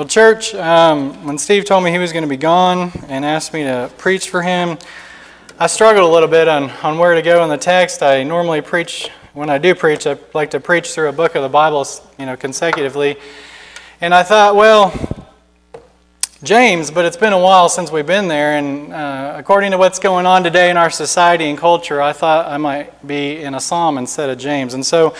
Well, church, um, when Steve told me he was going to be gone and asked me to preach for him, I struggled a little bit on, on where to go in the text. I normally preach, when I do preach, I like to preach through a book of the Bible, you know, consecutively. And I thought, well, James, but it's been a while since we've been there, and uh, according to what's going on today in our society and culture, I thought I might be in a psalm instead of James. And so,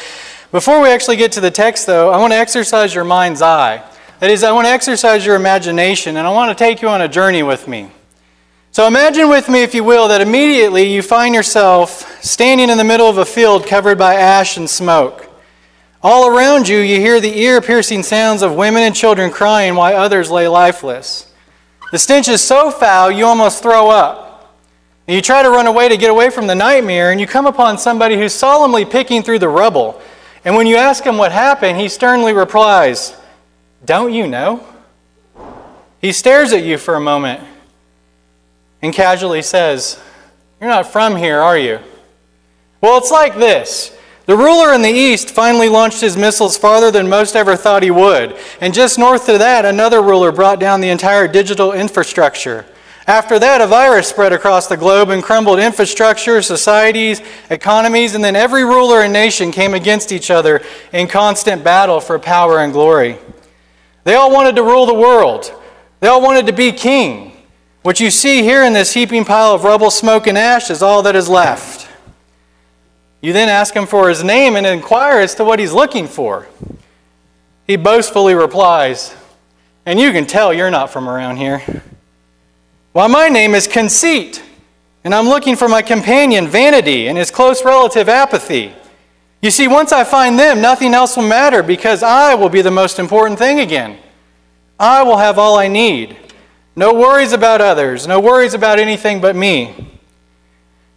before we actually get to the text, though, I want to exercise your mind's eye. That is, I want to exercise your imagination, and I want to take you on a journey with me. So, imagine with me, if you will, that immediately you find yourself standing in the middle of a field covered by ash and smoke. All around you, you hear the ear piercing sounds of women and children crying while others lay lifeless. The stench is so foul, you almost throw up. And you try to run away to get away from the nightmare, and you come upon somebody who's solemnly picking through the rubble. And when you ask him what happened, he sternly replies, Don't you know? He stares at you for a moment and casually says, You're not from here, are you? Well, it's like this. The ruler in the east finally launched his missiles farther than most ever thought he would. And just north of that, another ruler brought down the entire digital infrastructure. After that, a virus spread across the globe and crumbled infrastructure, societies, economies, and then every ruler and nation came against each other in constant battle for power and glory. They all wanted to rule the world, they all wanted to be king. What you see here in this heaping pile of rubble, smoke, and ash is all that is left. You then ask him for his name and inquire as to what he's looking for. He boastfully replies, And you can tell you're not from around here. Why, my name is Conceit, and I'm looking for my companion, Vanity, and his close relative, Apathy. You see, once I find them, nothing else will matter because I will be the most important thing again. I will have all I need. No worries about others, no worries about anything but me.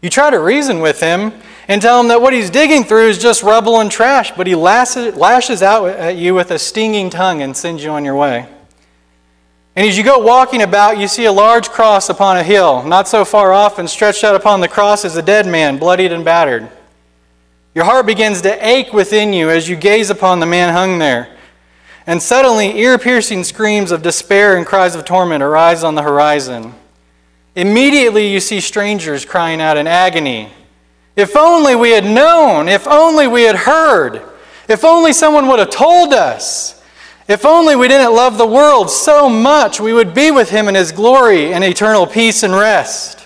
You try to reason with him, and tell him that what he's digging through is just rubble and trash, but he lashes out at you with a stinging tongue and sends you on your way. And as you go walking about, you see a large cross upon a hill. Not so far off, and stretched out upon the cross is a dead man, bloodied and battered. Your heart begins to ache within you as you gaze upon the man hung there. And suddenly, ear piercing screams of despair and cries of torment arise on the horizon. Immediately, you see strangers crying out in agony if only we had known. If only we had heard. If only someone would have told us. If only we didn't love the world so much, we would be with him in his glory and eternal peace and rest.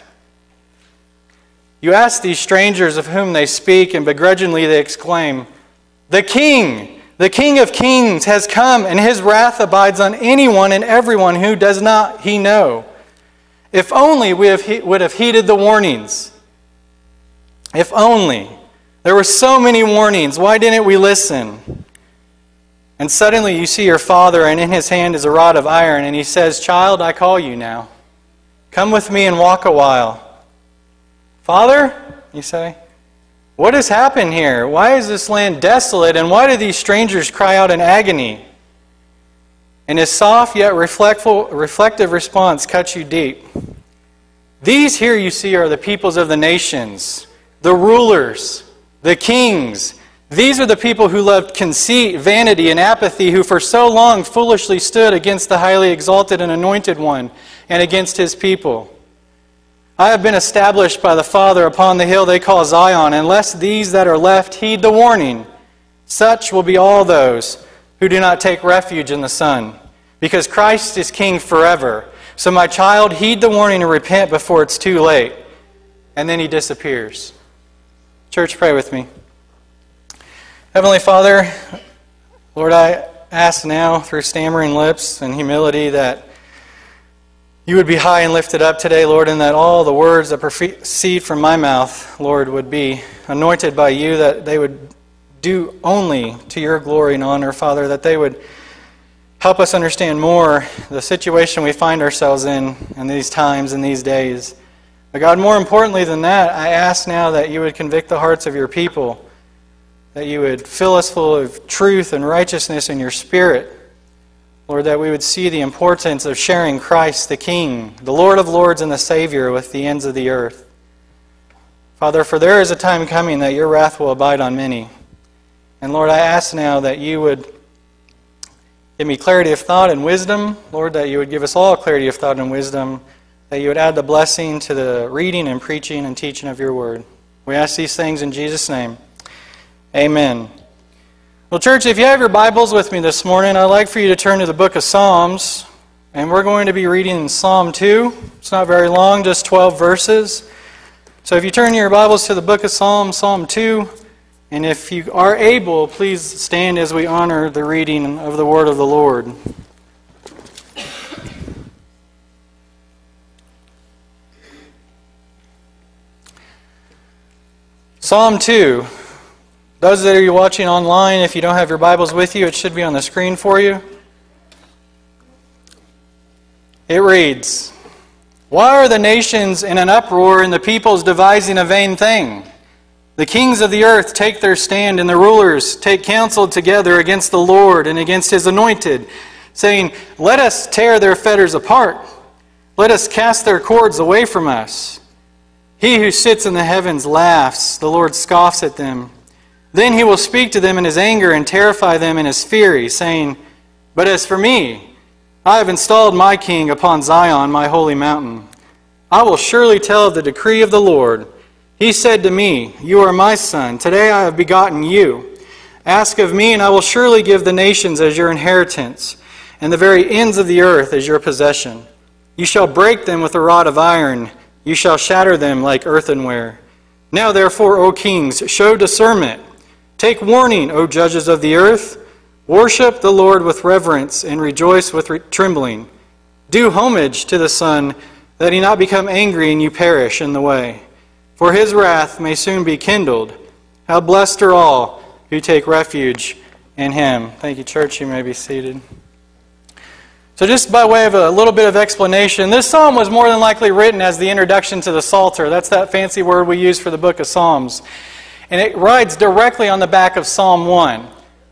You ask these strangers of whom they speak, and begrudgingly they exclaim, The King, the King of kings, has come, and his wrath abides on anyone and everyone who does not he know. If only we have, would have heeded the warnings. If only. There were so many warnings. Why didn't we listen? And suddenly you see your father, and in his hand is a rod of iron, and he says, Child, I call you now. Come with me and walk a while. Father, you say, what has happened here? Why is this land desolate, and why do these strangers cry out in agony? And his soft yet reflective response cuts you deep. These here you see are the peoples of the nations the rulers, the kings. These are the people who loved conceit, vanity, and apathy, who for so long foolishly stood against the highly exalted and anointed one and against his people. I have been established by the Father upon the hill they call Zion. Unless these that are left heed the warning, such will be all those who do not take refuge in the Son, because Christ is King forever. So, my child, heed the warning and repent before it's too late. And then he disappears. Church, pray with me. Heavenly Father, Lord, I ask now through stammering lips and humility that you would be high and lifted up today, Lord, and that all the words that proceed from my mouth, Lord, would be anointed by you, that they would do only to your glory and honor, Father, that they would help us understand more the situation we find ourselves in in these times and these days. But God, more importantly than that, I ask now that you would convict the hearts of your people, that you would fill us full of truth and righteousness in your spirit. Lord, that we would see the importance of sharing Christ, the King, the Lord of Lords, and the Savior with the ends of the earth. Father, for there is a time coming that your wrath will abide on many. And Lord, I ask now that you would Give me clarity of thought and wisdom. Lord, that you would give us all clarity of thought and wisdom, that you would add the blessing to the reading and preaching and teaching of your word. We ask these things in Jesus' name. Amen. Well, church, if you have your Bibles with me this morning, I'd like for you to turn to the book of Psalms. And we're going to be reading Psalm 2. It's not very long, just 12 verses. So if you turn your Bibles to the book of Psalms, Psalm 2, and if you are able, please stand as we honor the reading of the word of the Lord. Psalm 2. Those that are watching online, if you don't have your Bibles with you, it should be on the screen for you. It reads Why are the nations in an uproar and the peoples devising a vain thing? The kings of the earth take their stand, and the rulers take counsel together against the Lord and against his anointed, saying, Let us tear their fetters apart. Let us cast their cords away from us. He who sits in the heavens laughs, the Lord scoffs at them. Then he will speak to them in his anger and terrify them in his fury, saying, But as for me, I have installed my king upon Zion, my holy mountain. I will surely tell of the decree of the Lord. He said to me, You are my son. Today I have begotten you. Ask of me, and I will surely give the nations as your inheritance, and the very ends of the earth as your possession. You shall break them with a rod of iron, you shall shatter them like earthenware. Now, therefore, O kings, show discernment. Take warning, O judges of the earth. Worship the Lord with reverence and rejoice with re- trembling. Do homage to the Son, that he not become angry and you perish in the way. For his wrath may soon be kindled. How blessed are all who take refuge in him. Thank you, church. You may be seated. So, just by way of a little bit of explanation, this psalm was more than likely written as the introduction to the Psalter. That's that fancy word we use for the book of Psalms. And it rides directly on the back of Psalm 1.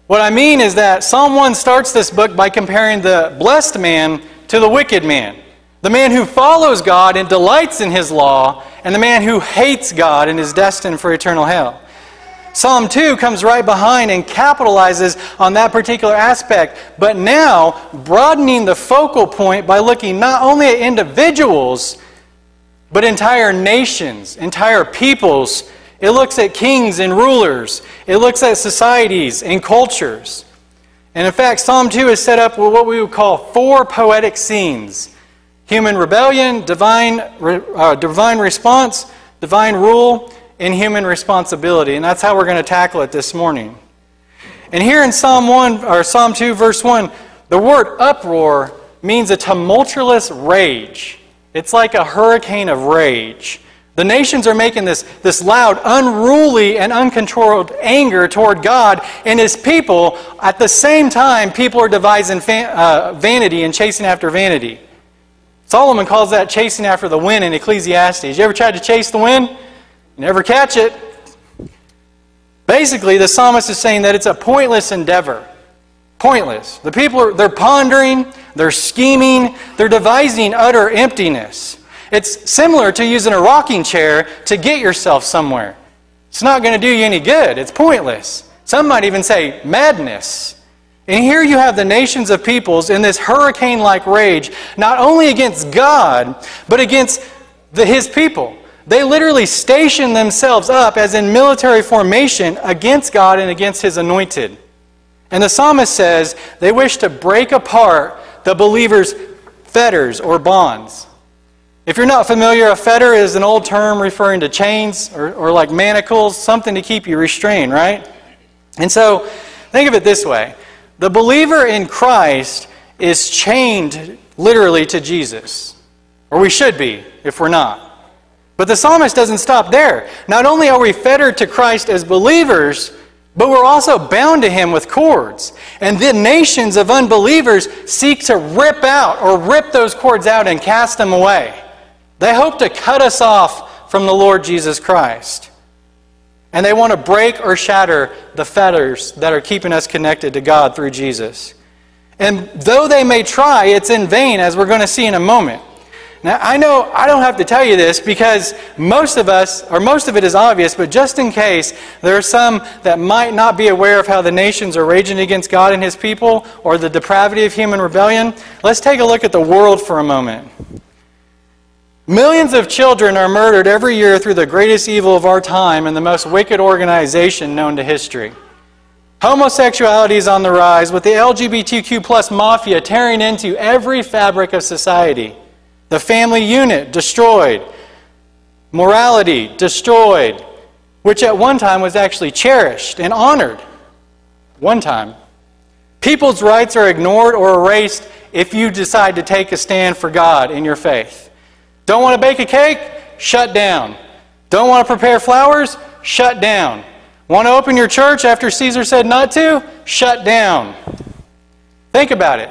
What I mean is that Psalm 1 starts this book by comparing the blessed man to the wicked man. The man who follows God and delights in his law, and the man who hates God and is destined for eternal hell. Psalm 2 comes right behind and capitalizes on that particular aspect, but now broadening the focal point by looking not only at individuals, but entire nations, entire peoples it looks at kings and rulers. It looks at societies and cultures. And in fact, Psalm 2 is set up with what we would call four poetic scenes human rebellion, divine, uh, divine response, divine rule, and human responsibility. And that's how we're going to tackle it this morning. And here in Psalm 1 or Psalm 2 verse 1, the word uproar means a tumultuous rage. It's like a hurricane of rage. The nations are making this, this loud, unruly, and uncontrolled anger toward God and His people. At the same time, people are devising uh, vanity and chasing after vanity. Solomon calls that chasing after the wind in Ecclesiastes. You ever tried to chase the wind? You never catch it. Basically, the psalmist is saying that it's a pointless endeavor. Pointless. The people are they're pondering, they're scheming, they're devising utter emptiness. It's similar to using a rocking chair to get yourself somewhere. It's not going to do you any good. It's pointless. Some might even say madness. And here you have the nations of peoples in this hurricane like rage, not only against God, but against the, his people. They literally station themselves up as in military formation against God and against his anointed. And the psalmist says they wish to break apart the believer's fetters or bonds. If you're not familiar, a fetter is an old term referring to chains or, or like manacles, something to keep you restrained, right? And so, think of it this way the believer in Christ is chained literally to Jesus, or we should be if we're not. But the psalmist doesn't stop there. Not only are we fettered to Christ as believers, but we're also bound to him with cords. And the nations of unbelievers seek to rip out or rip those cords out and cast them away. They hope to cut us off from the Lord Jesus Christ. And they want to break or shatter the fetters that are keeping us connected to God through Jesus. And though they may try, it's in vain, as we're going to see in a moment. Now, I know I don't have to tell you this because most of us, or most of it is obvious, but just in case there are some that might not be aware of how the nations are raging against God and His people or the depravity of human rebellion, let's take a look at the world for a moment. Millions of children are murdered every year through the greatest evil of our time and the most wicked organization known to history. Homosexuality is on the rise, with the LGBTQ plus mafia tearing into every fabric of society. The family unit destroyed. Morality destroyed, which at one time was actually cherished and honored. One time. People's rights are ignored or erased if you decide to take a stand for God in your faith. Don't want to bake a cake? Shut down. Don't want to prepare flowers? Shut down. Want to open your church after Caesar said not to? Shut down. Think about it.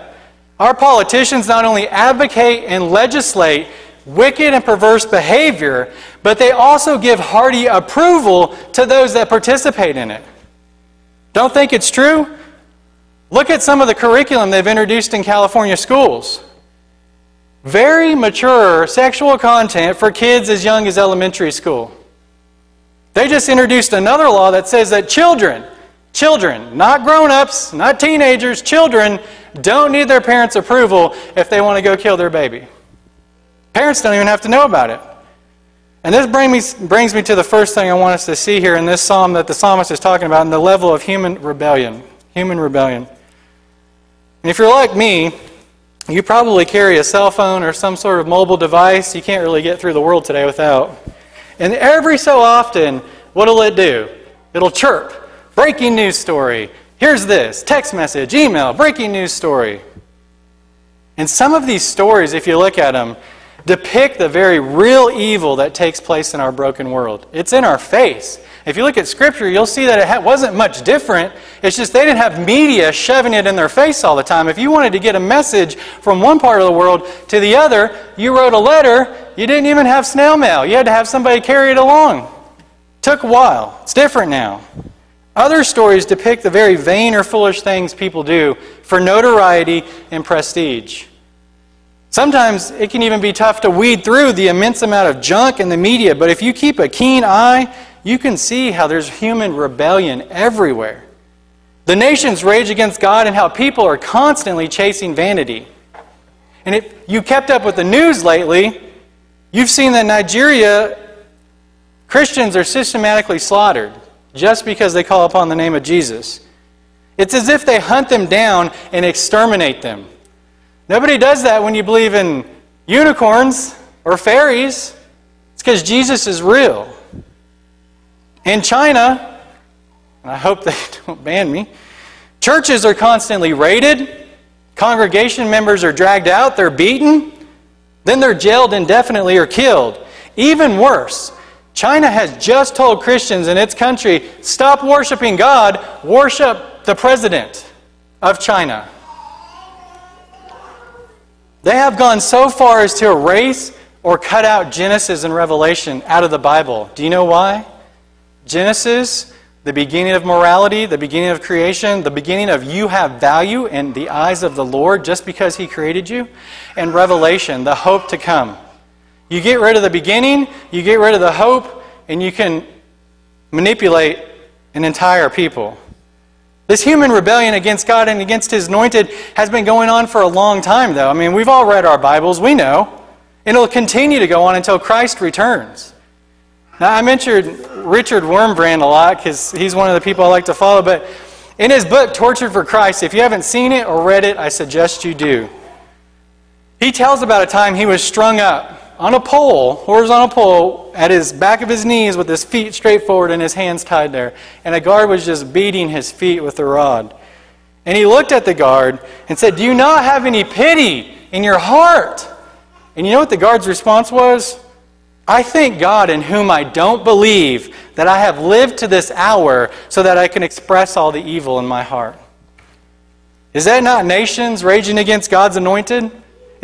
Our politicians not only advocate and legislate wicked and perverse behavior, but they also give hearty approval to those that participate in it. Don't think it's true? Look at some of the curriculum they've introduced in California schools. Very mature sexual content for kids as young as elementary school. They just introduced another law that says that children, children, not grown ups, not teenagers, children, don't need their parents' approval if they want to go kill their baby. Parents don't even have to know about it. And this bring me, brings me to the first thing I want us to see here in this psalm that the psalmist is talking about in the level of human rebellion. Human rebellion. And if you're like me, you probably carry a cell phone or some sort of mobile device you can't really get through the world today without. And every so often, what'll it do? It'll chirp. Breaking news story. Here's this text message, email, breaking news story. And some of these stories, if you look at them, depict the very real evil that takes place in our broken world. It's in our face. If you look at Scripture, you'll see that it wasn't much different. It's just they didn't have media shoving it in their face all the time. If you wanted to get a message from one part of the world to the other, you wrote a letter. You didn't even have snail mail. You had to have somebody carry it along. Took a while. It's different now. Other stories depict the very vain or foolish things people do for notoriety and prestige. Sometimes it can even be tough to weed through the immense amount of junk in the media, but if you keep a keen eye, you can see how there's human rebellion everywhere. The nations rage against God and how people are constantly chasing vanity. And if you kept up with the news lately, you've seen that Nigeria Christians are systematically slaughtered just because they call upon the name of Jesus. It's as if they hunt them down and exterminate them. Nobody does that when you believe in unicorns or fairies. It's because Jesus is real. In China, and I hope they don't ban me, churches are constantly raided, congregation members are dragged out, they're beaten, then they're jailed indefinitely or killed. Even worse, China has just told Christians in its country stop worshiping God, worship the president of China. They have gone so far as to erase or cut out Genesis and Revelation out of the Bible. Do you know why? Genesis, the beginning of morality, the beginning of creation, the beginning of you have value in the eyes of the Lord just because He created you, and Revelation, the hope to come. You get rid of the beginning, you get rid of the hope, and you can manipulate an entire people. This human rebellion against God and against His anointed has been going on for a long time, though. I mean, we've all read our Bibles, we know. And it'll continue to go on until Christ returns. Now, I mentioned Richard Wurmbrand a lot because he's one of the people I like to follow, but in his book, Tortured for Christ, if you haven't seen it or read it, I suggest you do. He tells about a time he was strung up on a pole, horizontal pole, at his back of his knees with his feet straight forward and his hands tied there. And a guard was just beating his feet with a rod. And he looked at the guard and said, Do you not have any pity in your heart? And you know what the guard's response was? I thank God in whom I don't believe that I have lived to this hour so that I can express all the evil in my heart. Is that not nations raging against God's anointed?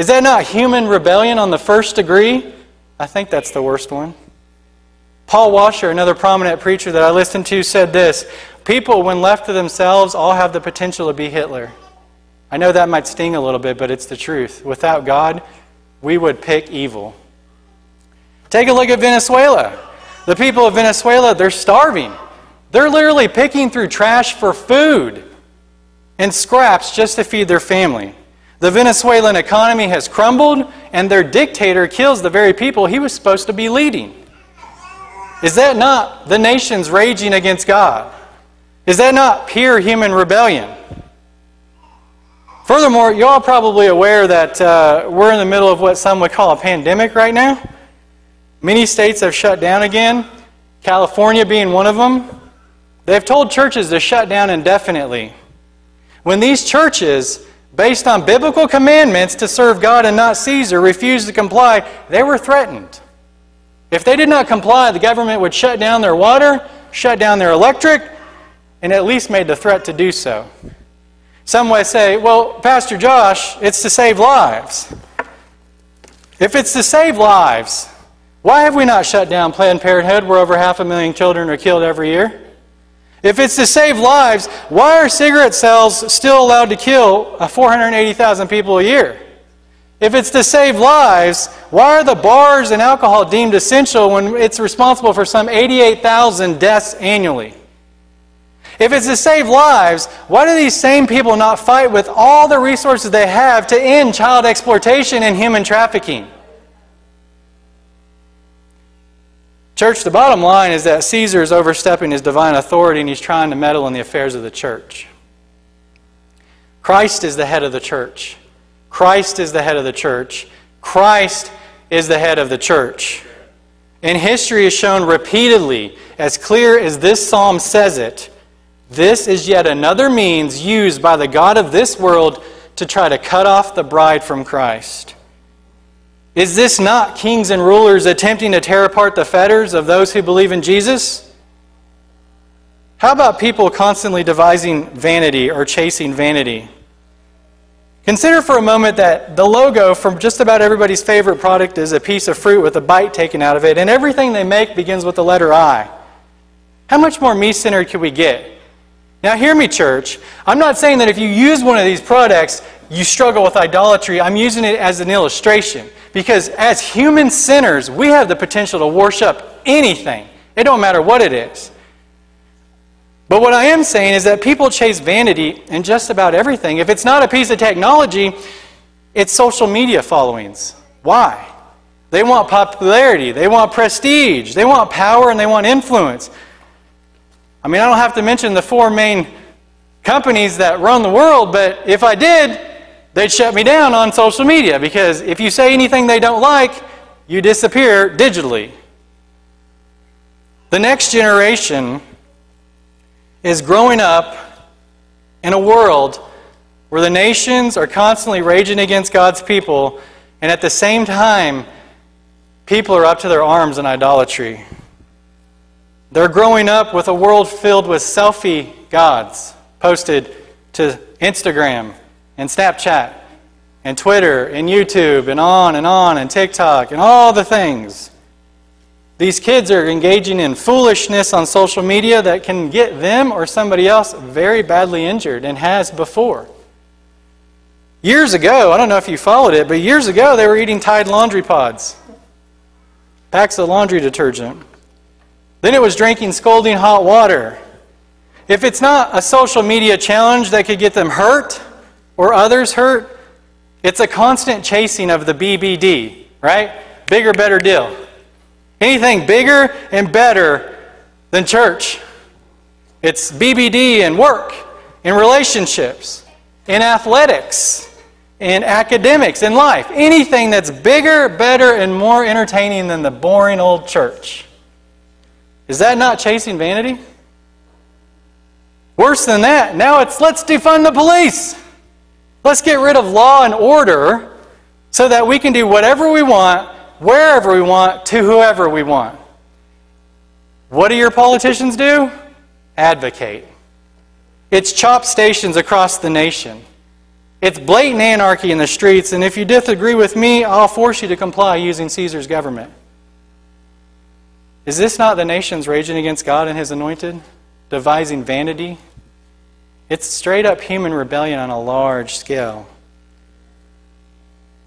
Is that not human rebellion on the first degree? I think that's the worst one. Paul Washer, another prominent preacher that I listened to, said this People, when left to themselves, all have the potential to be Hitler. I know that might sting a little bit, but it's the truth. Without God, we would pick evil. Take a look at Venezuela. The people of Venezuela, they're starving. They're literally picking through trash for food and scraps just to feed their family. The Venezuelan economy has crumbled, and their dictator kills the very people he was supposed to be leading. Is that not the nations raging against God? Is that not pure human rebellion? Furthermore, you're all probably aware that uh, we're in the middle of what some would call a pandemic right now. Many states have shut down again, California being one of them. They've told churches to shut down indefinitely. When these churches, based on biblical commandments to serve God and not Caesar, refused to comply, they were threatened. If they did not comply, the government would shut down their water, shut down their electric, and at least made the threat to do so. Some might say, well, Pastor Josh, it's to save lives. If it's to save lives, why have we not shut down Planned Parenthood where over half a million children are killed every year? If it's to save lives, why are cigarette sales still allowed to kill uh, 480,000 people a year? If it's to save lives, why are the bars and alcohol deemed essential when it's responsible for some 88,000 deaths annually? If it's to save lives, why do these same people not fight with all the resources they have to end child exploitation and human trafficking? Church, the bottom line is that Caesar is overstepping his divine authority and he's trying to meddle in the affairs of the church. Christ is the head of the church. Christ is the head of the church. Christ is the head of the church. And history has shown repeatedly, as clear as this psalm says it, this is yet another means used by the God of this world to try to cut off the bride from Christ. Is this not kings and rulers attempting to tear apart the fetters of those who believe in Jesus? How about people constantly devising vanity or chasing vanity? Consider for a moment that the logo from just about everybody's favorite product is a piece of fruit with a bite taken out of it, and everything they make begins with the letter I. How much more me centered could we get? Now, hear me, church. I'm not saying that if you use one of these products, you struggle with idolatry. I'm using it as an illustration. Because as human sinners, we have the potential to worship anything. It don't matter what it is. But what I am saying is that people chase vanity in just about everything. If it's not a piece of technology, it's social media followings. Why? They want popularity, they want prestige, they want power, and they want influence. I mean, I don't have to mention the four main companies that run the world, but if I did, they'd shut me down on social media because if you say anything they don't like, you disappear digitally. The next generation is growing up in a world where the nations are constantly raging against God's people, and at the same time, people are up to their arms in idolatry. They're growing up with a world filled with selfie gods posted to Instagram and Snapchat and Twitter and YouTube and on and on and TikTok and all the things. These kids are engaging in foolishness on social media that can get them or somebody else very badly injured and has before. Years ago, I don't know if you followed it, but years ago they were eating Tide laundry pods, packs of laundry detergent. Then it was drinking scalding hot water. If it's not a social media challenge that could get them hurt, or others hurt, it's a constant chasing of the BBD, right? Bigger, better deal. Anything bigger and better than church. It's BBD in work, in relationships, in athletics, in academics, in life. Anything that's bigger, better, and more entertaining than the boring old church. Is that not chasing vanity? Worse than that, now it's let's defund the police. Let's get rid of law and order so that we can do whatever we want, wherever we want, to whoever we want. What do your politicians do? Advocate. It's chop stations across the nation. It's blatant anarchy in the streets, and if you disagree with me, I'll force you to comply using Caesar's government. Is this not the nations raging against God and his anointed, devising vanity it's straight up human rebellion on a large scale.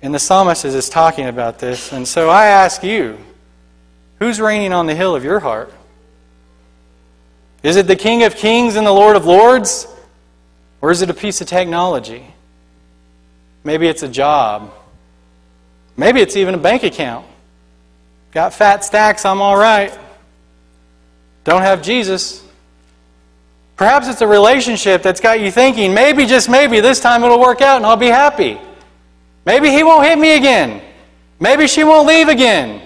And the psalmist is talking about this. And so I ask you, who's reigning on the hill of your heart? Is it the King of Kings and the Lord of Lords? Or is it a piece of technology? Maybe it's a job. Maybe it's even a bank account. Got fat stacks, I'm all right. Don't have Jesus. Perhaps it's a relationship that's got you thinking, maybe, just maybe, this time it'll work out and I'll be happy. Maybe he won't hit me again. Maybe she won't leave again.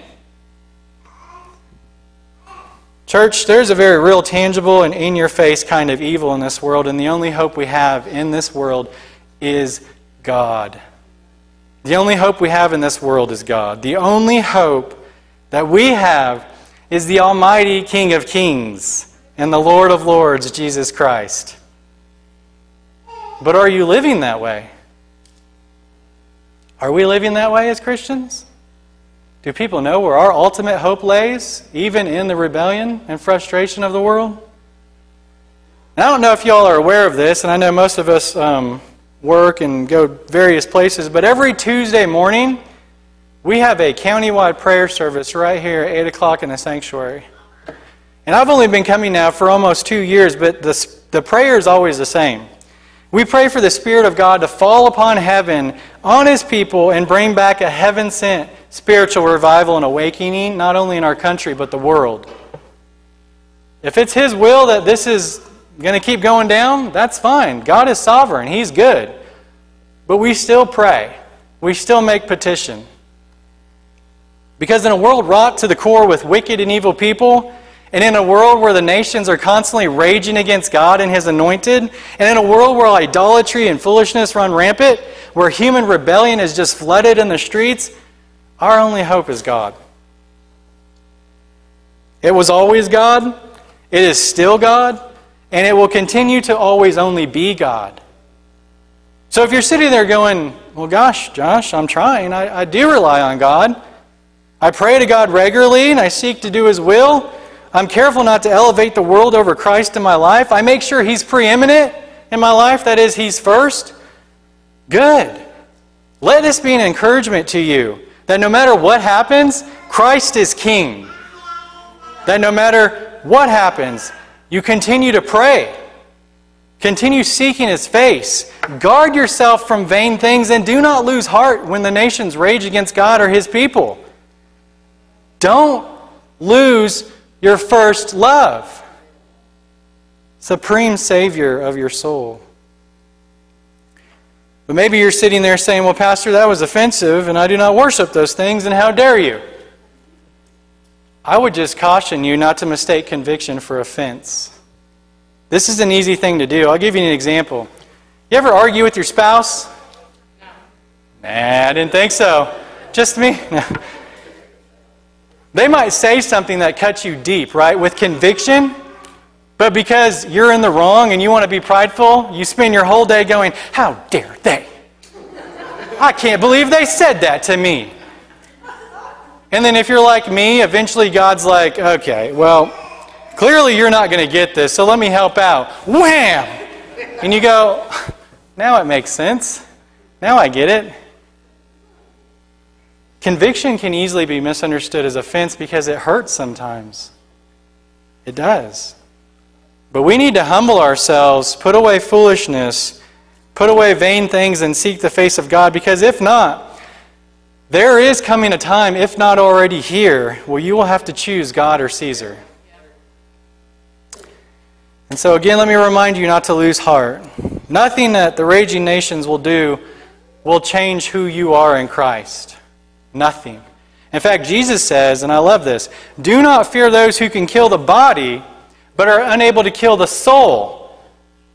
Church, there's a very real, tangible, and in your face kind of evil in this world, and the only hope we have in this world is God. The only hope we have in this world is God. The only hope that we have is the Almighty King of Kings and the Lord of Lords, Jesus Christ. But are you living that way? Are we living that way as Christians? Do people know where our ultimate hope lays, even in the rebellion and frustration of the world? And I don't know if y'all are aware of this, and I know most of us um, work and go various places, but every Tuesday morning, we have a countywide prayer service right here at 8 o'clock in the sanctuary. And I've only been coming now for almost two years, but the, the prayer is always the same. We pray for the Spirit of God to fall upon heaven, on His people, and bring back a heaven sent spiritual revival and awakening, not only in our country, but the world. If it's His will that this is going to keep going down, that's fine. God is sovereign, He's good. But we still pray, we still make petition. Because in a world wrought to the core with wicked and evil people, and in a world where the nations are constantly raging against God and His anointed, and in a world where idolatry and foolishness run rampant, where human rebellion is just flooded in the streets, our only hope is God. It was always God, it is still God, and it will continue to always only be God. So if you're sitting there going, Well, gosh, Josh, I'm trying, I, I do rely on God. I pray to God regularly and I seek to do His will. I'm careful not to elevate the world over Christ in my life. I make sure He's preeminent in my life, that is, He's first. Good. Let this be an encouragement to you that no matter what happens, Christ is King. That no matter what happens, you continue to pray. Continue seeking His face. Guard yourself from vain things and do not lose heart when the nations rage against God or His people. Don't lose your first love, supreme Savior of your soul. But maybe you're sitting there saying, Well, Pastor, that was offensive, and I do not worship those things, and how dare you? I would just caution you not to mistake conviction for offense. This is an easy thing to do. I'll give you an example. You ever argue with your spouse? No. Nah, I didn't think so. Just me? They might say something that cuts you deep, right? With conviction, but because you're in the wrong and you want to be prideful, you spend your whole day going, How dare they? I can't believe they said that to me. And then if you're like me, eventually God's like, Okay, well, clearly you're not going to get this, so let me help out. Wham! And you go, Now it makes sense. Now I get it. Conviction can easily be misunderstood as offense because it hurts sometimes. It does. But we need to humble ourselves, put away foolishness, put away vain things, and seek the face of God because if not, there is coming a time, if not already here, where you will have to choose God or Caesar. And so, again, let me remind you not to lose heart. Nothing that the raging nations will do will change who you are in Christ. Nothing. In fact, Jesus says, and I love this do not fear those who can kill the body, but are unable to kill the soul.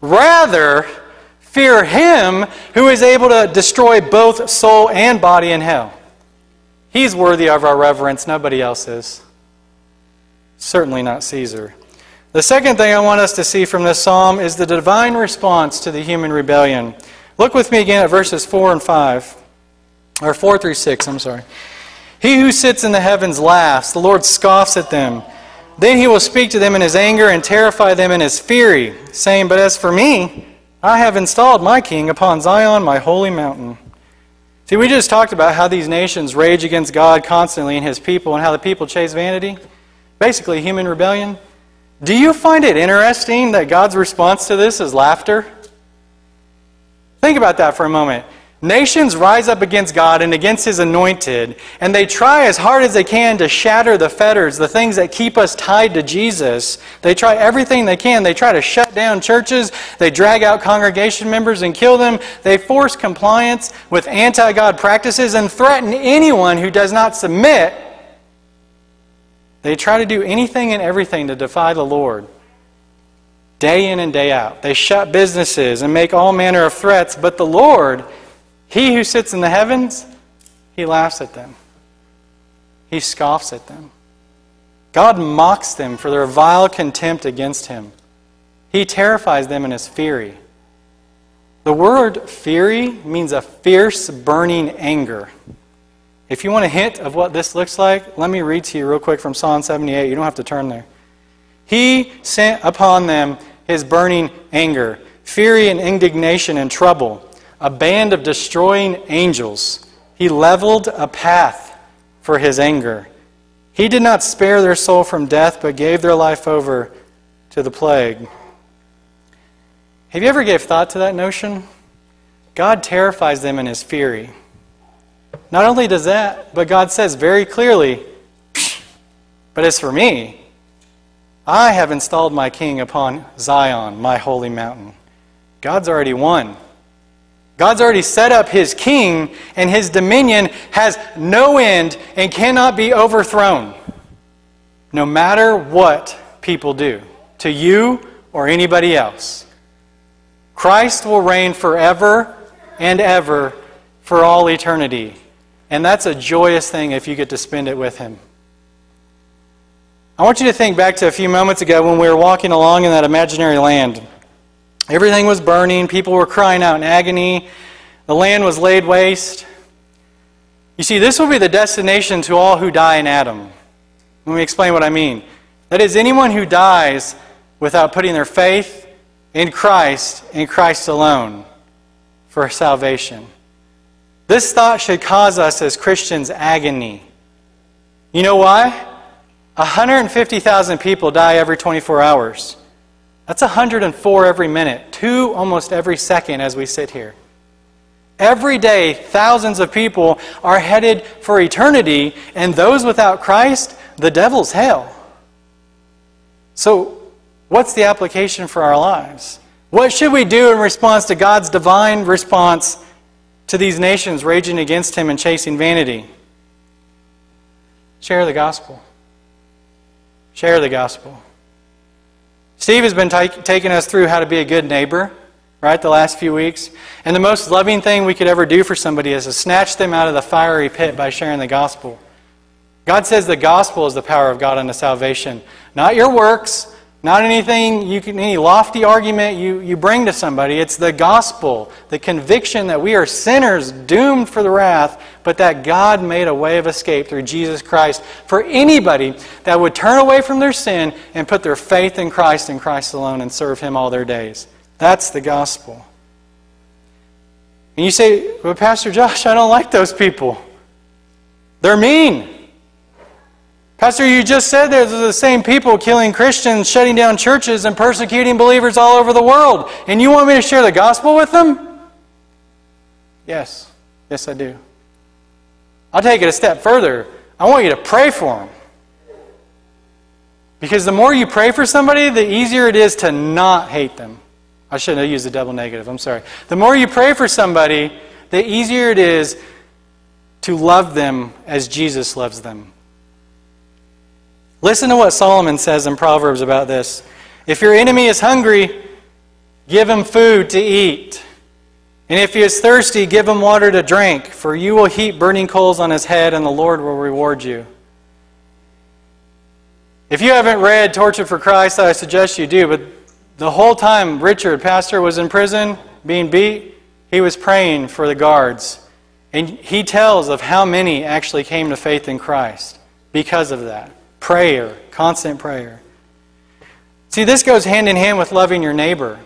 Rather, fear him who is able to destroy both soul and body in hell. He's worthy of our reverence, nobody else is. Certainly not Caesar. The second thing I want us to see from this psalm is the divine response to the human rebellion. Look with me again at verses 4 and 5. Or 4 through 6, I'm sorry. He who sits in the heavens laughs, the Lord scoffs at them. Then he will speak to them in his anger and terrify them in his fury, saying, But as for me, I have installed my king upon Zion, my holy mountain. See, we just talked about how these nations rage against God constantly and his people and how the people chase vanity. Basically, human rebellion. Do you find it interesting that God's response to this is laughter? Think about that for a moment. Nations rise up against God and against His anointed, and they try as hard as they can to shatter the fetters, the things that keep us tied to Jesus. They try everything they can. They try to shut down churches, they drag out congregation members and kill them, they force compliance with anti God practices and threaten anyone who does not submit. They try to do anything and everything to defy the Lord day in and day out. They shut businesses and make all manner of threats, but the Lord he who sits in the heavens, he laughs at them. He scoffs at them. God mocks them for their vile contempt against him. He terrifies them in his fury. The word fury means a fierce, burning anger. If you want a hint of what this looks like, let me read to you real quick from Psalm 78. You don't have to turn there. He sent upon them his burning anger, fury and indignation and trouble a band of destroying angels. He leveled a path for his anger. He did not spare their soul from death, but gave their life over to the plague. Have you ever gave thought to that notion? God terrifies them in his fury. Not only does that, but God says very clearly, but as for me, I have installed my king upon Zion, my holy mountain. God's already won. God's already set up his king, and his dominion has no end and cannot be overthrown, no matter what people do to you or anybody else. Christ will reign forever and ever for all eternity. And that's a joyous thing if you get to spend it with him. I want you to think back to a few moments ago when we were walking along in that imaginary land. Everything was burning. People were crying out in agony. The land was laid waste. You see, this will be the destination to all who die in Adam. Let me explain what I mean. That is, anyone who dies without putting their faith in Christ, in Christ alone, for salvation. This thought should cause us as Christians agony. You know why? 150,000 people die every 24 hours. That's 104 every minute, two almost every second as we sit here. Every day, thousands of people are headed for eternity, and those without Christ, the devil's hell. So, what's the application for our lives? What should we do in response to God's divine response to these nations raging against Him and chasing vanity? Share the gospel. Share the gospel. Steve has been t- taking us through how to be a good neighbor, right, the last few weeks. And the most loving thing we could ever do for somebody is to snatch them out of the fiery pit by sharing the gospel. God says the gospel is the power of God unto salvation, not your works, not anything you can, any lofty argument you, you bring to somebody. It's the gospel, the conviction that we are sinners doomed for the wrath, but that God made a way of escape through Jesus Christ for anybody that would turn away from their sin and put their faith in Christ and Christ alone and serve Him all their days. That's the gospel. And you say, But Pastor Josh, I don't like those people. They're mean. Pastor, you just said those are the same people killing Christians, shutting down churches, and persecuting believers all over the world. And you want me to share the gospel with them? Yes. Yes, I do. I'll take it a step further. I want you to pray for them. Because the more you pray for somebody, the easier it is to not hate them. I shouldn't have used the double negative. I'm sorry. The more you pray for somebody, the easier it is to love them as Jesus loves them. Listen to what Solomon says in Proverbs about this. If your enemy is hungry, give him food to eat. And if he is thirsty, give him water to drink, for you will heap burning coals on his head, and the Lord will reward you. If you haven't read Tortured for Christ, I suggest you do, but the whole time Richard, pastor, was in prison, being beat, he was praying for the guards. And he tells of how many actually came to faith in Christ because of that. Prayer, constant prayer. See, this goes hand in hand with loving your neighbor.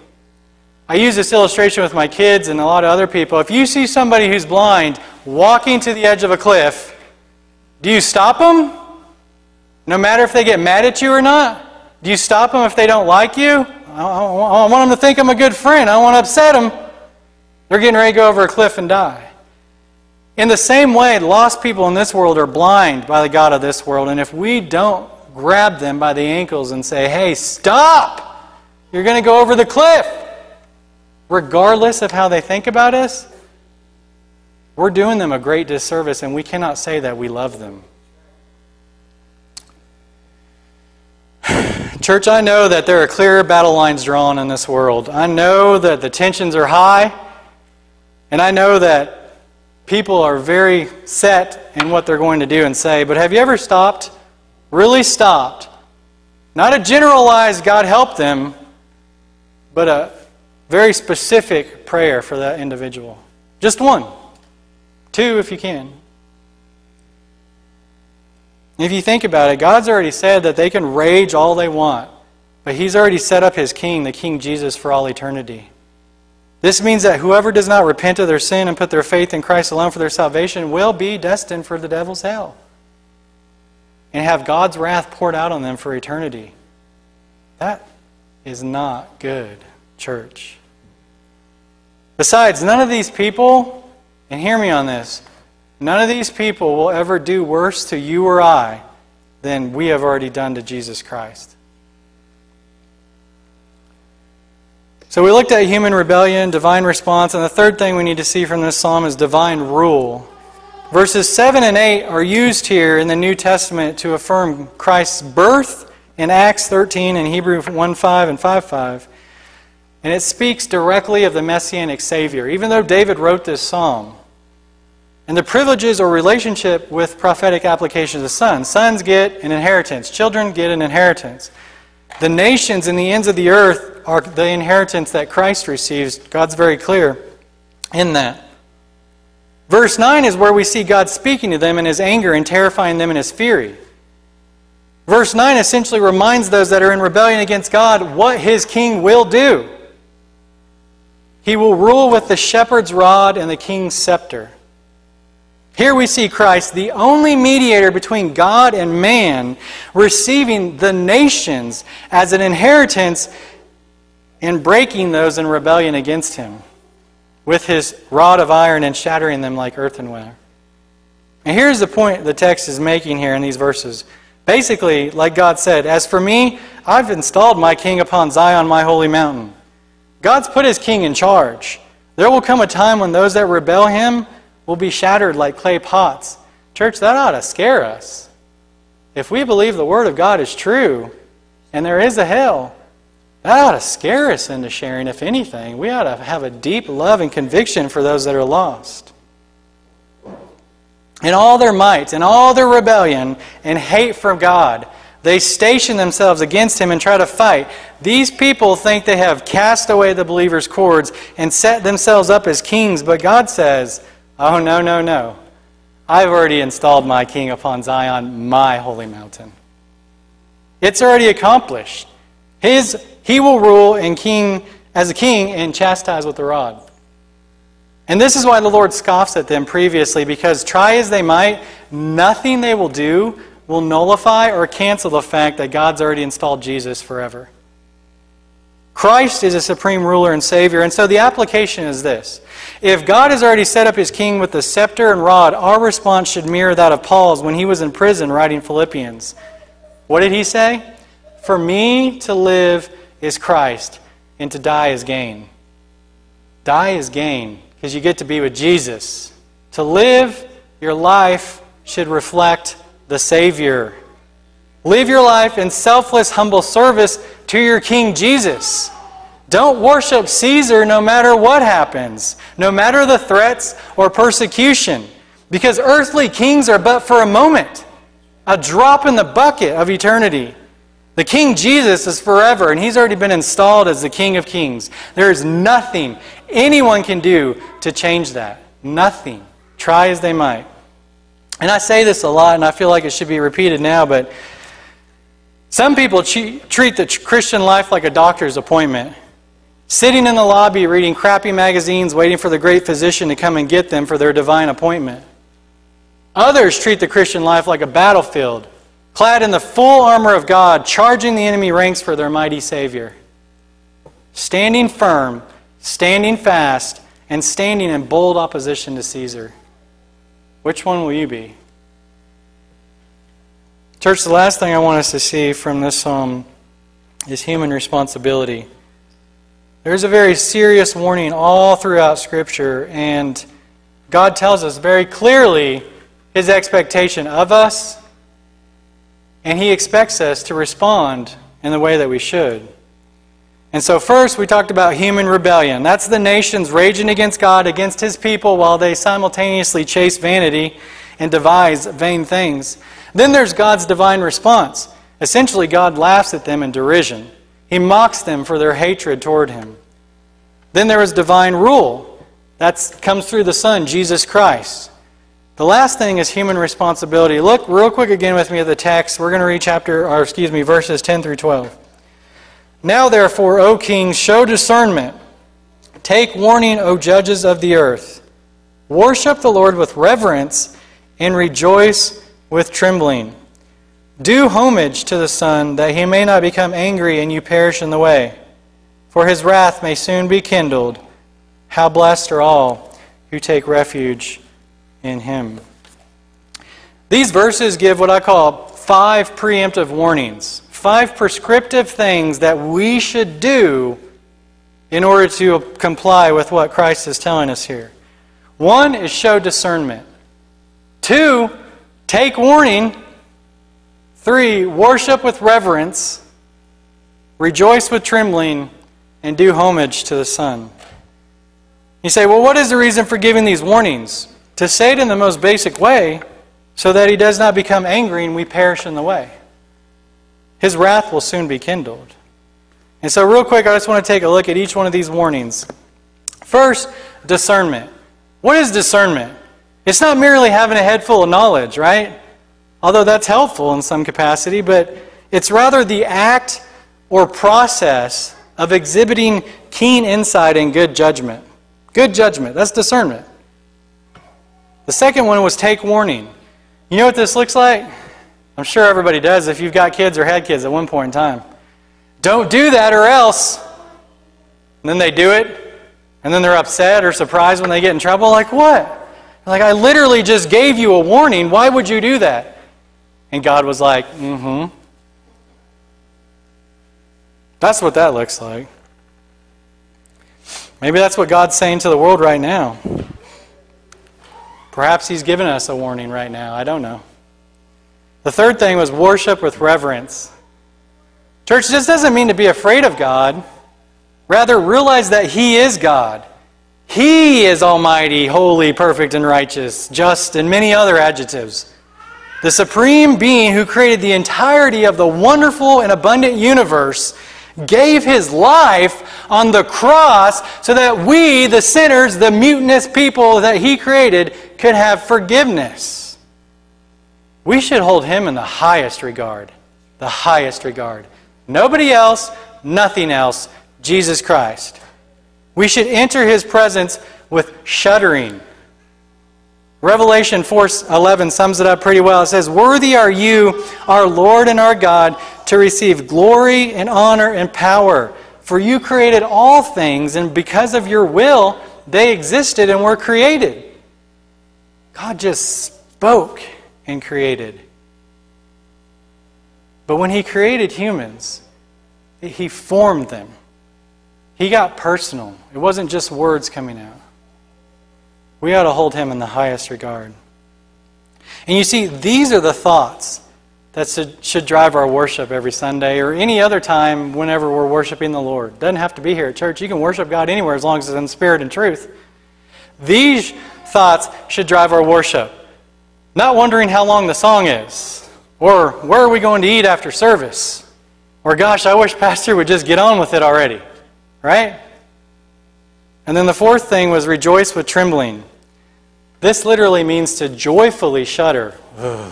I use this illustration with my kids and a lot of other people. If you see somebody who's blind, walking to the edge of a cliff, do you stop them? No matter if they get mad at you or not? Do you stop them if they don't like you? I want them to think I'm a good friend. I don't want to upset them. They're getting ready to go over a cliff and die. In the same way, lost people in this world are blind by the God of this world. And if we don't grab them by the ankles and say, hey, stop! You're going to go over the cliff. Regardless of how they think about us, we're doing them a great disservice, and we cannot say that we love them. Church, I know that there are clear battle lines drawn in this world. I know that the tensions are high, and I know that people are very set in what they're going to do and say. But have you ever stopped, really stopped, not a generalized God help them, but a very specific prayer for that individual? Just one. Two, if you can. If you think about it, God's already said that they can rage all they want, but He's already set up His King, the King Jesus, for all eternity. This means that whoever does not repent of their sin and put their faith in Christ alone for their salvation will be destined for the devil's hell and have God's wrath poured out on them for eternity. That is not good, church. Besides, none of these people, and hear me on this, None of these people will ever do worse to you or I than we have already done to Jesus Christ. So we looked at human rebellion, divine response, and the third thing we need to see from this psalm is divine rule. Verses 7 and 8 are used here in the New Testament to affirm Christ's birth in Acts 13 and Hebrew 1 5 and 5 5. And it speaks directly of the Messianic Savior. Even though David wrote this psalm, and the privileges or relationship with prophetic applications of sons. Sons get an inheritance, children get an inheritance. The nations and the ends of the earth are the inheritance that Christ receives. God's very clear in that. Verse 9 is where we see God speaking to them in his anger and terrifying them in his fury. Verse 9 essentially reminds those that are in rebellion against God what his king will do. He will rule with the shepherd's rod and the king's scepter. Here we see Christ, the only mediator between God and man, receiving the nations as an inheritance and breaking those in rebellion against him with his rod of iron and shattering them like earthenware. And here's the point the text is making here in these verses. Basically, like God said, As for me, I've installed my king upon Zion, my holy mountain. God's put his king in charge. There will come a time when those that rebel him will be shattered like clay pots. Church, that ought to scare us. If we believe the Word of God is true and there is a hell, that ought to scare us into sharing, if anything. We ought to have a deep love and conviction for those that are lost. In all their might, in all their rebellion and hate for God, they station themselves against him and try to fight. These people think they have cast away the believer's cords and set themselves up as kings, but God says, Oh, no, no, no. I've already installed my king upon Zion, my holy mountain. It's already accomplished. His, he will rule and king, as a king and chastise with the rod. And this is why the Lord scoffs at them previously, because try as they might, nothing they will do will nullify or cancel the fact that God's already installed Jesus forever. Christ is a supreme ruler and Savior. And so the application is this If God has already set up his king with the scepter and rod, our response should mirror that of Paul's when he was in prison writing Philippians. What did he say? For me to live is Christ, and to die is gain. Die is gain, because you get to be with Jesus. To live your life should reflect the Savior. Live your life in selfless, humble service to your King Jesus. Don't worship Caesar no matter what happens, no matter the threats or persecution, because earthly kings are but for a moment, a drop in the bucket of eternity. The King Jesus is forever, and he's already been installed as the King of Kings. There is nothing anyone can do to change that. Nothing. Try as they might. And I say this a lot, and I feel like it should be repeated now, but some people treat the Christian life like a doctor's appointment. sitting in the lobby reading crappy magazines, waiting for the great physician to come and get them for their divine appointment. Others treat the Christian life like a battlefield, clad in the full armor of God, charging the enemy ranks for their mighty Savior. Standing firm, standing fast, and standing in bold opposition to Caesar. Which one will you be? Church, the last thing I want us to see from this psalm is human responsibility. There's a very serious warning all throughout Scripture, and God tells us very clearly his expectation of us, and he expects us to respond in the way that we should. And so, first, we talked about human rebellion. That's the nations raging against God, against his people, while they simultaneously chase vanity and devise vain things. Then there's God's divine response. Essentially, God laughs at them in derision, He mocks them for their hatred toward Him. Then there is divine rule. That comes through the Son, Jesus Christ. The last thing is human responsibility. Look real quick again with me at the text. We're going to read chapter, or excuse me, verses 10 through 12. Now, therefore, O kings, show discernment. Take warning, O judges of the earth. Worship the Lord with reverence and rejoice with trembling. Do homage to the Son, that he may not become angry and you perish in the way. For his wrath may soon be kindled. How blessed are all who take refuge in him. These verses give what I call five preemptive warnings, five prescriptive things that we should do in order to comply with what Christ is telling us here. One is show discernment. Two, Take warning. Three, worship with reverence, rejoice with trembling, and do homage to the Son. You say, well, what is the reason for giving these warnings? To say it in the most basic way, so that he does not become angry and we perish in the way. His wrath will soon be kindled. And so, real quick, I just want to take a look at each one of these warnings. First, discernment. What is discernment? It's not merely having a head full of knowledge, right? Although that's helpful in some capacity, but it's rather the act or process of exhibiting keen insight and good judgment. Good judgment, that's discernment. The second one was take warning. You know what this looks like? I'm sure everybody does if you've got kids or had kids at one point in time. Don't do that or else. And then they do it, and then they're upset or surprised when they get in trouble. Like, what? Like, I literally just gave you a warning. Why would you do that? And God was like, mm hmm. That's what that looks like. Maybe that's what God's saying to the world right now. Perhaps He's given us a warning right now. I don't know. The third thing was worship with reverence. Church, this doesn't mean to be afraid of God. Rather, realize that He is God. He is almighty, holy, perfect, and righteous, just, and many other adjectives. The supreme being who created the entirety of the wonderful and abundant universe gave his life on the cross so that we, the sinners, the mutinous people that he created, could have forgiveness. We should hold him in the highest regard. The highest regard. Nobody else, nothing else, Jesus Christ. We should enter his presence with shuddering. Revelation 4:11 sums it up pretty well. It says, "Worthy are you, our Lord and our God, to receive glory and honor and power, for you created all things, and because of your will they existed and were created." God just spoke and created. But when he created humans, he formed them. He got personal. It wasn't just words coming out. We ought to hold him in the highest regard. And you see, these are the thoughts that should drive our worship every Sunday or any other time whenever we're worshiping the Lord. Doesn't have to be here at church. You can worship God anywhere as long as it's in spirit and truth. These thoughts should drive our worship. Not wondering how long the song is, or where are we going to eat after service, or gosh, I wish Pastor would just get on with it already. Right? And then the fourth thing was rejoice with trembling. This literally means to joyfully shudder.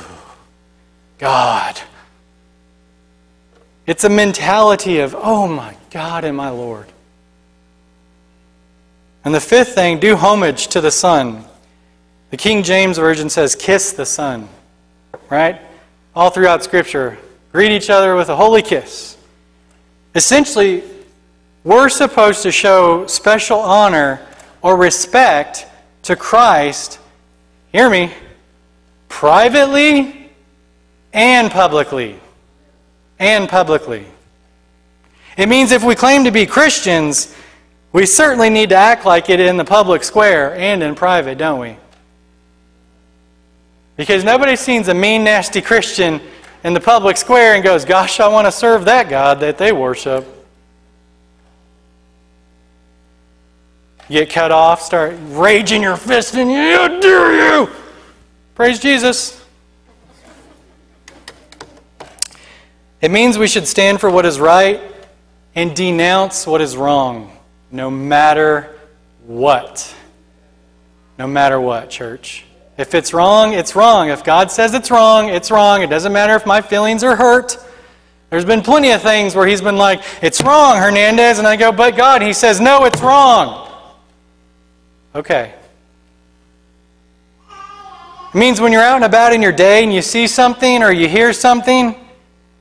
God. It's a mentality of, oh my God and my Lord. And the fifth thing, do homage to the Son. The King James Version says, kiss the Son. Right? All throughout Scripture, greet each other with a holy kiss. Essentially, we're supposed to show special honor or respect to Christ, hear me, privately and publicly. And publicly. It means if we claim to be Christians, we certainly need to act like it in the public square and in private, don't we? Because nobody sees a mean, nasty Christian in the public square and goes, Gosh, I want to serve that God that they worship. Get cut off, start raging your fist and you, dare you! Praise Jesus. It means we should stand for what is right and denounce what is wrong, no matter what. No matter what, church. If it's wrong, it's wrong. If God says it's wrong, it's wrong. It doesn't matter if my feelings are hurt. There's been plenty of things where He's been like, it's wrong, Hernandez. And I go, but God, He says, no, it's wrong. Okay. It means when you're out and about in your day and you see something or you hear something,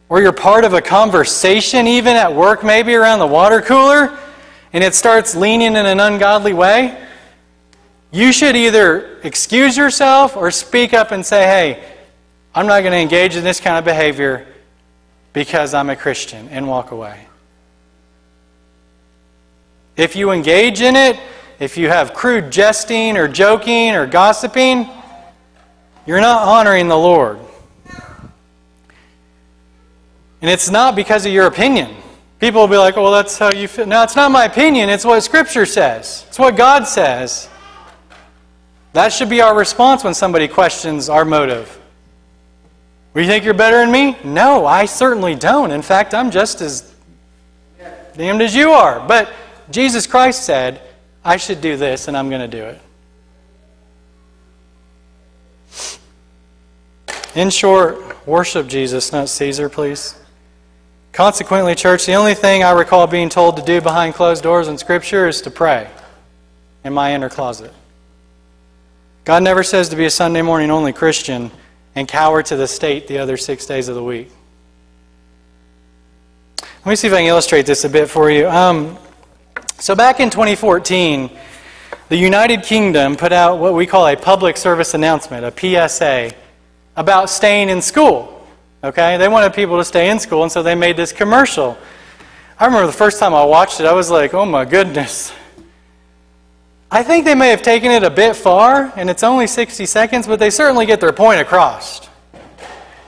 or you're part of a conversation, even at work, maybe around the water cooler, and it starts leaning in an ungodly way, you should either excuse yourself or speak up and say, hey, I'm not going to engage in this kind of behavior because I'm a Christian, and walk away. If you engage in it, if you have crude jesting or joking or gossiping, you're not honoring the Lord. And it's not because of your opinion. People will be like, well, that's how you feel. No, it's not my opinion. It's what Scripture says, it's what God says. That should be our response when somebody questions our motive. Do you think you're better than me? No, I certainly don't. In fact, I'm just as damned as you are. But Jesus Christ said, I should do this, and I'm going to do it. In short, worship Jesus, not Caesar, please. Consequently, church, the only thing I recall being told to do behind closed doors in Scripture is to pray in my inner closet. God never says to be a Sunday morning only Christian and cower to the state the other six days of the week. Let me see if I can illustrate this a bit for you. Um, so, back in 2014, the United Kingdom put out what we call a public service announcement, a PSA, about staying in school. Okay? They wanted people to stay in school, and so they made this commercial. I remember the first time I watched it, I was like, oh my goodness. I think they may have taken it a bit far, and it's only 60 seconds, but they certainly get their point across.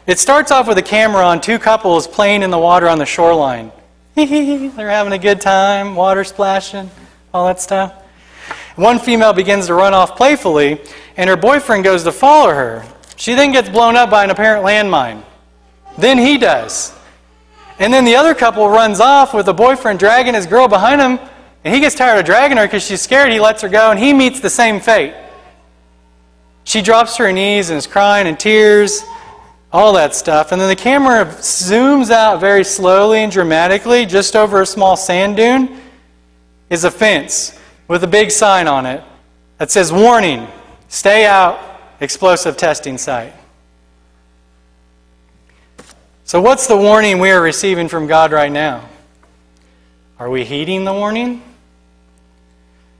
It starts off with a camera on two couples playing in the water on the shoreline. They're having a good time, water splashing, all that stuff. One female begins to run off playfully, and her boyfriend goes to follow her. She then gets blown up by an apparent landmine. Then he does. And then the other couple runs off with the boyfriend dragging his girl behind him, and he gets tired of dragging her because she's scared. He lets her go, and he meets the same fate. She drops to her knees and is crying in tears, all that stuff. And then the camera zooms out very slowly and dramatically, just over a small sand dune, is a fence with a big sign on it that says, Warning, stay out, explosive testing site. So, what's the warning we are receiving from God right now? Are we heeding the warning?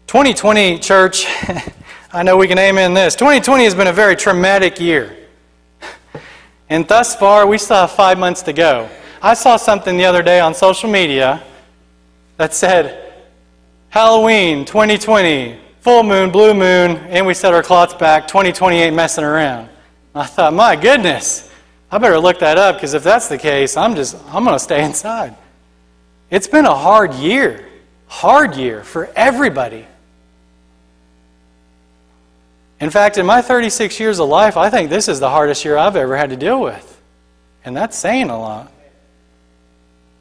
2020, church, I know we can amen this. 2020 has been a very traumatic year. And thus far, we still have five months to go. I saw something the other day on social media that said, Halloween 2020, full moon, blue moon, and we set our clocks back, 2028 messing around. I thought, my goodness. I better look that up because if that's the case, I'm just I'm going to stay inside. It's been a hard year. Hard year for everybody. In fact, in my 36 years of life, I think this is the hardest year I've ever had to deal with. And that's saying a lot.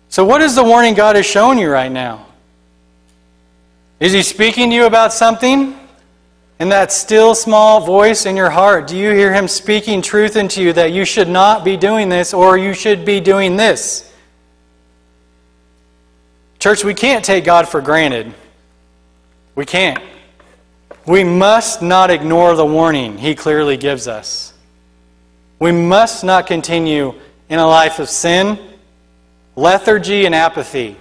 So, what is the warning God has shown you right now? Is He speaking to you about something? In that still small voice in your heart, do you hear Him speaking truth into you that you should not be doing this or you should be doing this? Church, we can't take God for granted. We can't. We must not ignore the warning he clearly gives us. We must not continue in a life of sin, lethargy, and apathy.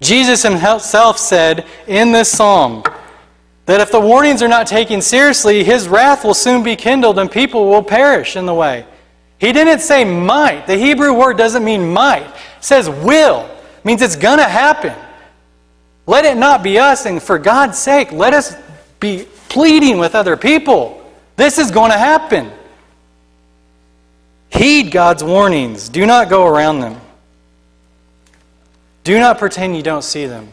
Jesus himself said in this psalm that if the warnings are not taken seriously, his wrath will soon be kindled and people will perish in the way. He didn't say might. The Hebrew word doesn't mean might. It says will. It means it's going to happen. Let it not be us, and for God's sake, let us be pleading with other people. This is going to happen. Heed God's warnings. Do not go around them. Do not pretend you don't see them.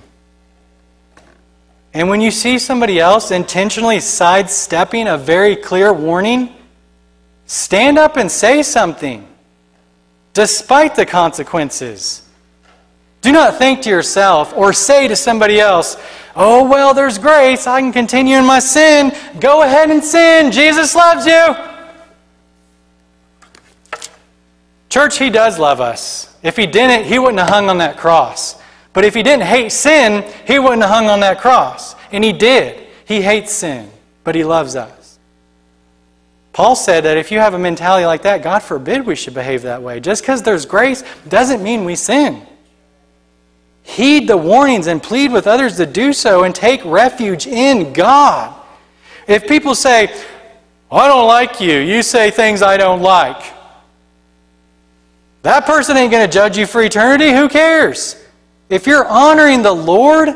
And when you see somebody else intentionally sidestepping a very clear warning, stand up and say something, despite the consequences. Do not think to yourself or say to somebody else, Oh, well, there's grace. I can continue in my sin. Go ahead and sin. Jesus loves you. Church, He does love us. If He didn't, He wouldn't have hung on that cross. But if He didn't hate sin, He wouldn't have hung on that cross. And He did. He hates sin, but He loves us. Paul said that if you have a mentality like that, God forbid we should behave that way. Just because there's grace doesn't mean we sin. Heed the warnings and plead with others to do so and take refuge in God. If people say, I don't like you, you say things I don't like. That person ain't going to judge you for eternity. Who cares? If you're honoring the Lord,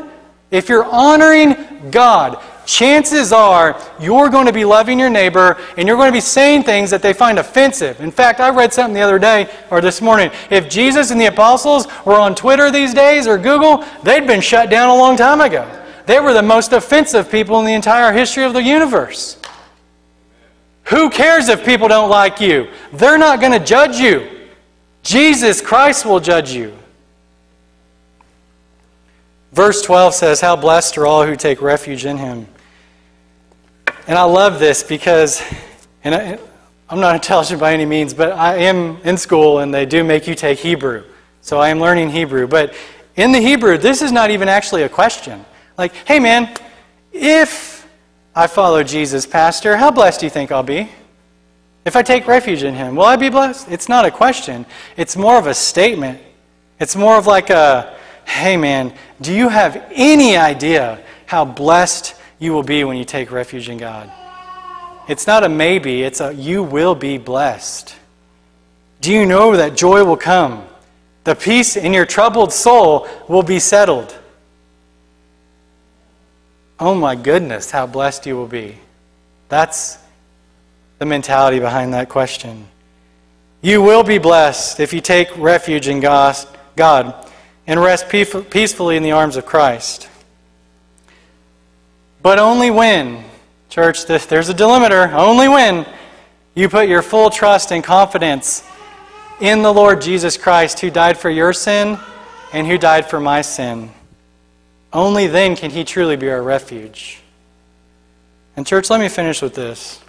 if you're honoring God, chances are you're going to be loving your neighbor and you're going to be saying things that they find offensive. In fact, I read something the other day or this morning. If Jesus and the apostles were on Twitter these days or Google, they'd been shut down a long time ago. They were the most offensive people in the entire history of the universe. Who cares if people don't like you? They're not going to judge you. Jesus Christ will judge you. Verse 12 says, How blessed are all who take refuge in him. And I love this because, and I, am not intelligent by any means, but I am in school and they do make you take Hebrew. So I am learning Hebrew. But in the Hebrew, this is not even actually a question. Like, hey man, if I follow Jesus, Pastor, how blessed do you think I'll be? If I take refuge in him, will I be blessed? It's not a question. It's more of a statement. It's more of like a, hey man, do you have any idea how blessed you will be when you take refuge in God? It's not a maybe, it's a you will be blessed. Do you know that joy will come? The peace in your troubled soul will be settled. Oh my goodness, how blessed you will be. That's the mentality behind that question. You will be blessed if you take refuge in God and rest peacefully in the arms of Christ. But only when, church, there's a delimiter, only when you put your full trust and confidence in the Lord Jesus Christ who died for your sin and who died for my sin. Only then can he truly be our refuge. And, church, let me finish with this.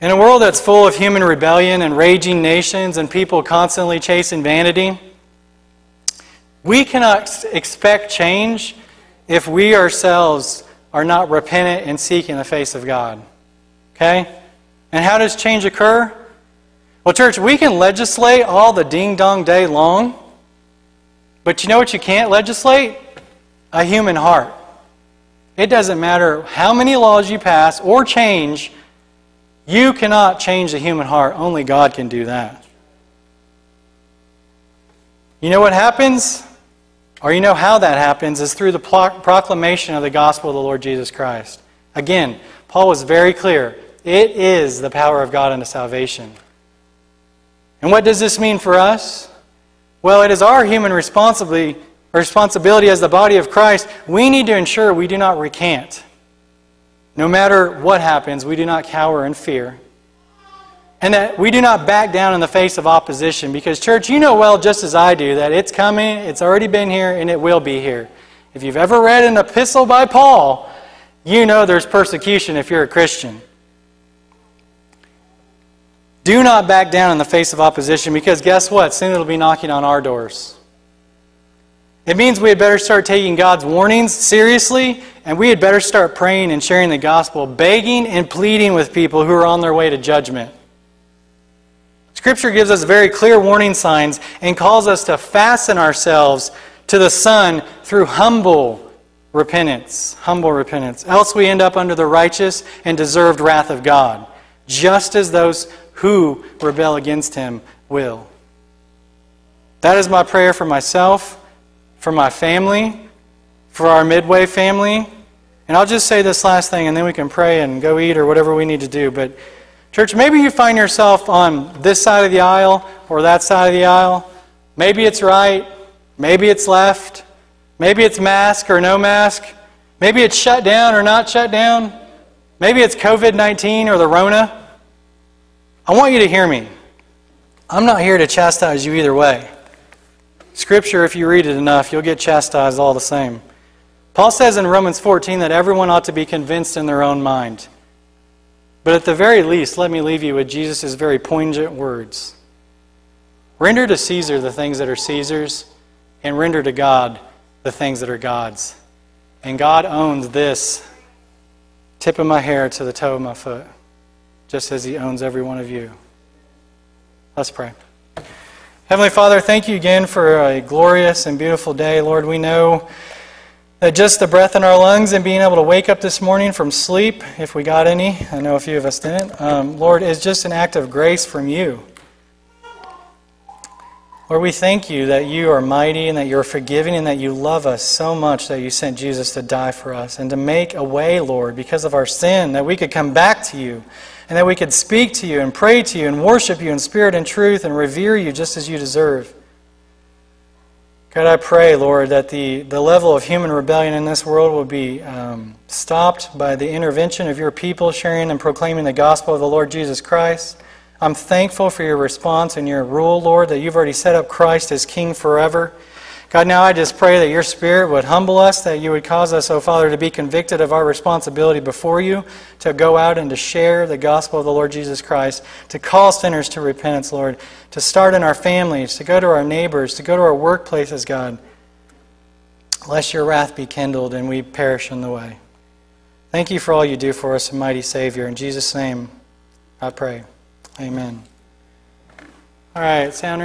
In a world that's full of human rebellion and raging nations and people constantly chasing vanity, we cannot expect change if we ourselves are not repentant and seeking the face of God. Okay? And how does change occur? Well, church, we can legislate all the ding dong day long, but you know what you can't legislate? A human heart. It doesn't matter how many laws you pass or change you cannot change the human heart, only God can do that. You know what happens? Or you know how that happens is through the proclamation of the gospel of the Lord Jesus Christ. Again, Paul was very clear. It is the power of God unto salvation. And what does this mean for us? Well, it is our human responsibility, responsibility as the body of Christ. We need to ensure we do not recant. No matter what happens, we do not cower in fear. And that we do not back down in the face of opposition. Because, church, you know well, just as I do, that it's coming, it's already been here, and it will be here. If you've ever read an epistle by Paul, you know there's persecution if you're a Christian. Do not back down in the face of opposition because guess what? Soon it'll be knocking on our doors. It means we had better start taking God's warnings seriously, and we had better start praying and sharing the gospel, begging and pleading with people who are on their way to judgment. Scripture gives us very clear warning signs and calls us to fasten ourselves to the Son through humble repentance. Humble repentance. Else we end up under the righteous and deserved wrath of God, just as those who rebel against Him will. That is my prayer for myself for my family, for our Midway family. And I'll just say this last thing, and then we can pray and go eat or whatever we need to do. But, church, maybe you find yourself on this side of the aisle or that side of the aisle. Maybe it's right. Maybe it's left. Maybe it's mask or no mask. Maybe it's shut down or not shut down. Maybe it's COVID 19 or the Rona. I want you to hear me. I'm not here to chastise you either way. Scripture, if you read it enough, you'll get chastised all the same. Paul says in Romans 14 that everyone ought to be convinced in their own mind. But at the very least, let me leave you with Jesus' very poignant words Render to Caesar the things that are Caesar's, and render to God the things that are God's. And God owns this tip of my hair to the toe of my foot, just as He owns every one of you. Let's pray. Heavenly Father, thank you again for a glorious and beautiful day. Lord, we know that just the breath in our lungs and being able to wake up this morning from sleep, if we got any, I know a few of us didn't, um, Lord, is just an act of grace from you. Lord, we thank you that you are mighty and that you're forgiving and that you love us so much that you sent Jesus to die for us and to make a way, Lord, because of our sin, that we could come back to you and that we could speak to you and pray to you and worship you in spirit and truth and revere you just as you deserve. God, I pray, Lord, that the, the level of human rebellion in this world will be um, stopped by the intervention of your people sharing and proclaiming the gospel of the Lord Jesus Christ. I'm thankful for your response and your rule, Lord, that you've already set up Christ as King forever. God, now I just pray that your Spirit would humble us, that you would cause us, oh Father, to be convicted of our responsibility before you, to go out and to share the gospel of the Lord Jesus Christ, to call sinners to repentance, Lord, to start in our families, to go to our neighbors, to go to our workplaces, God. Lest your wrath be kindled and we perish in the way. Thank you for all you do for us, mighty Savior. In Jesus' name, I pray. Amen. All right, sound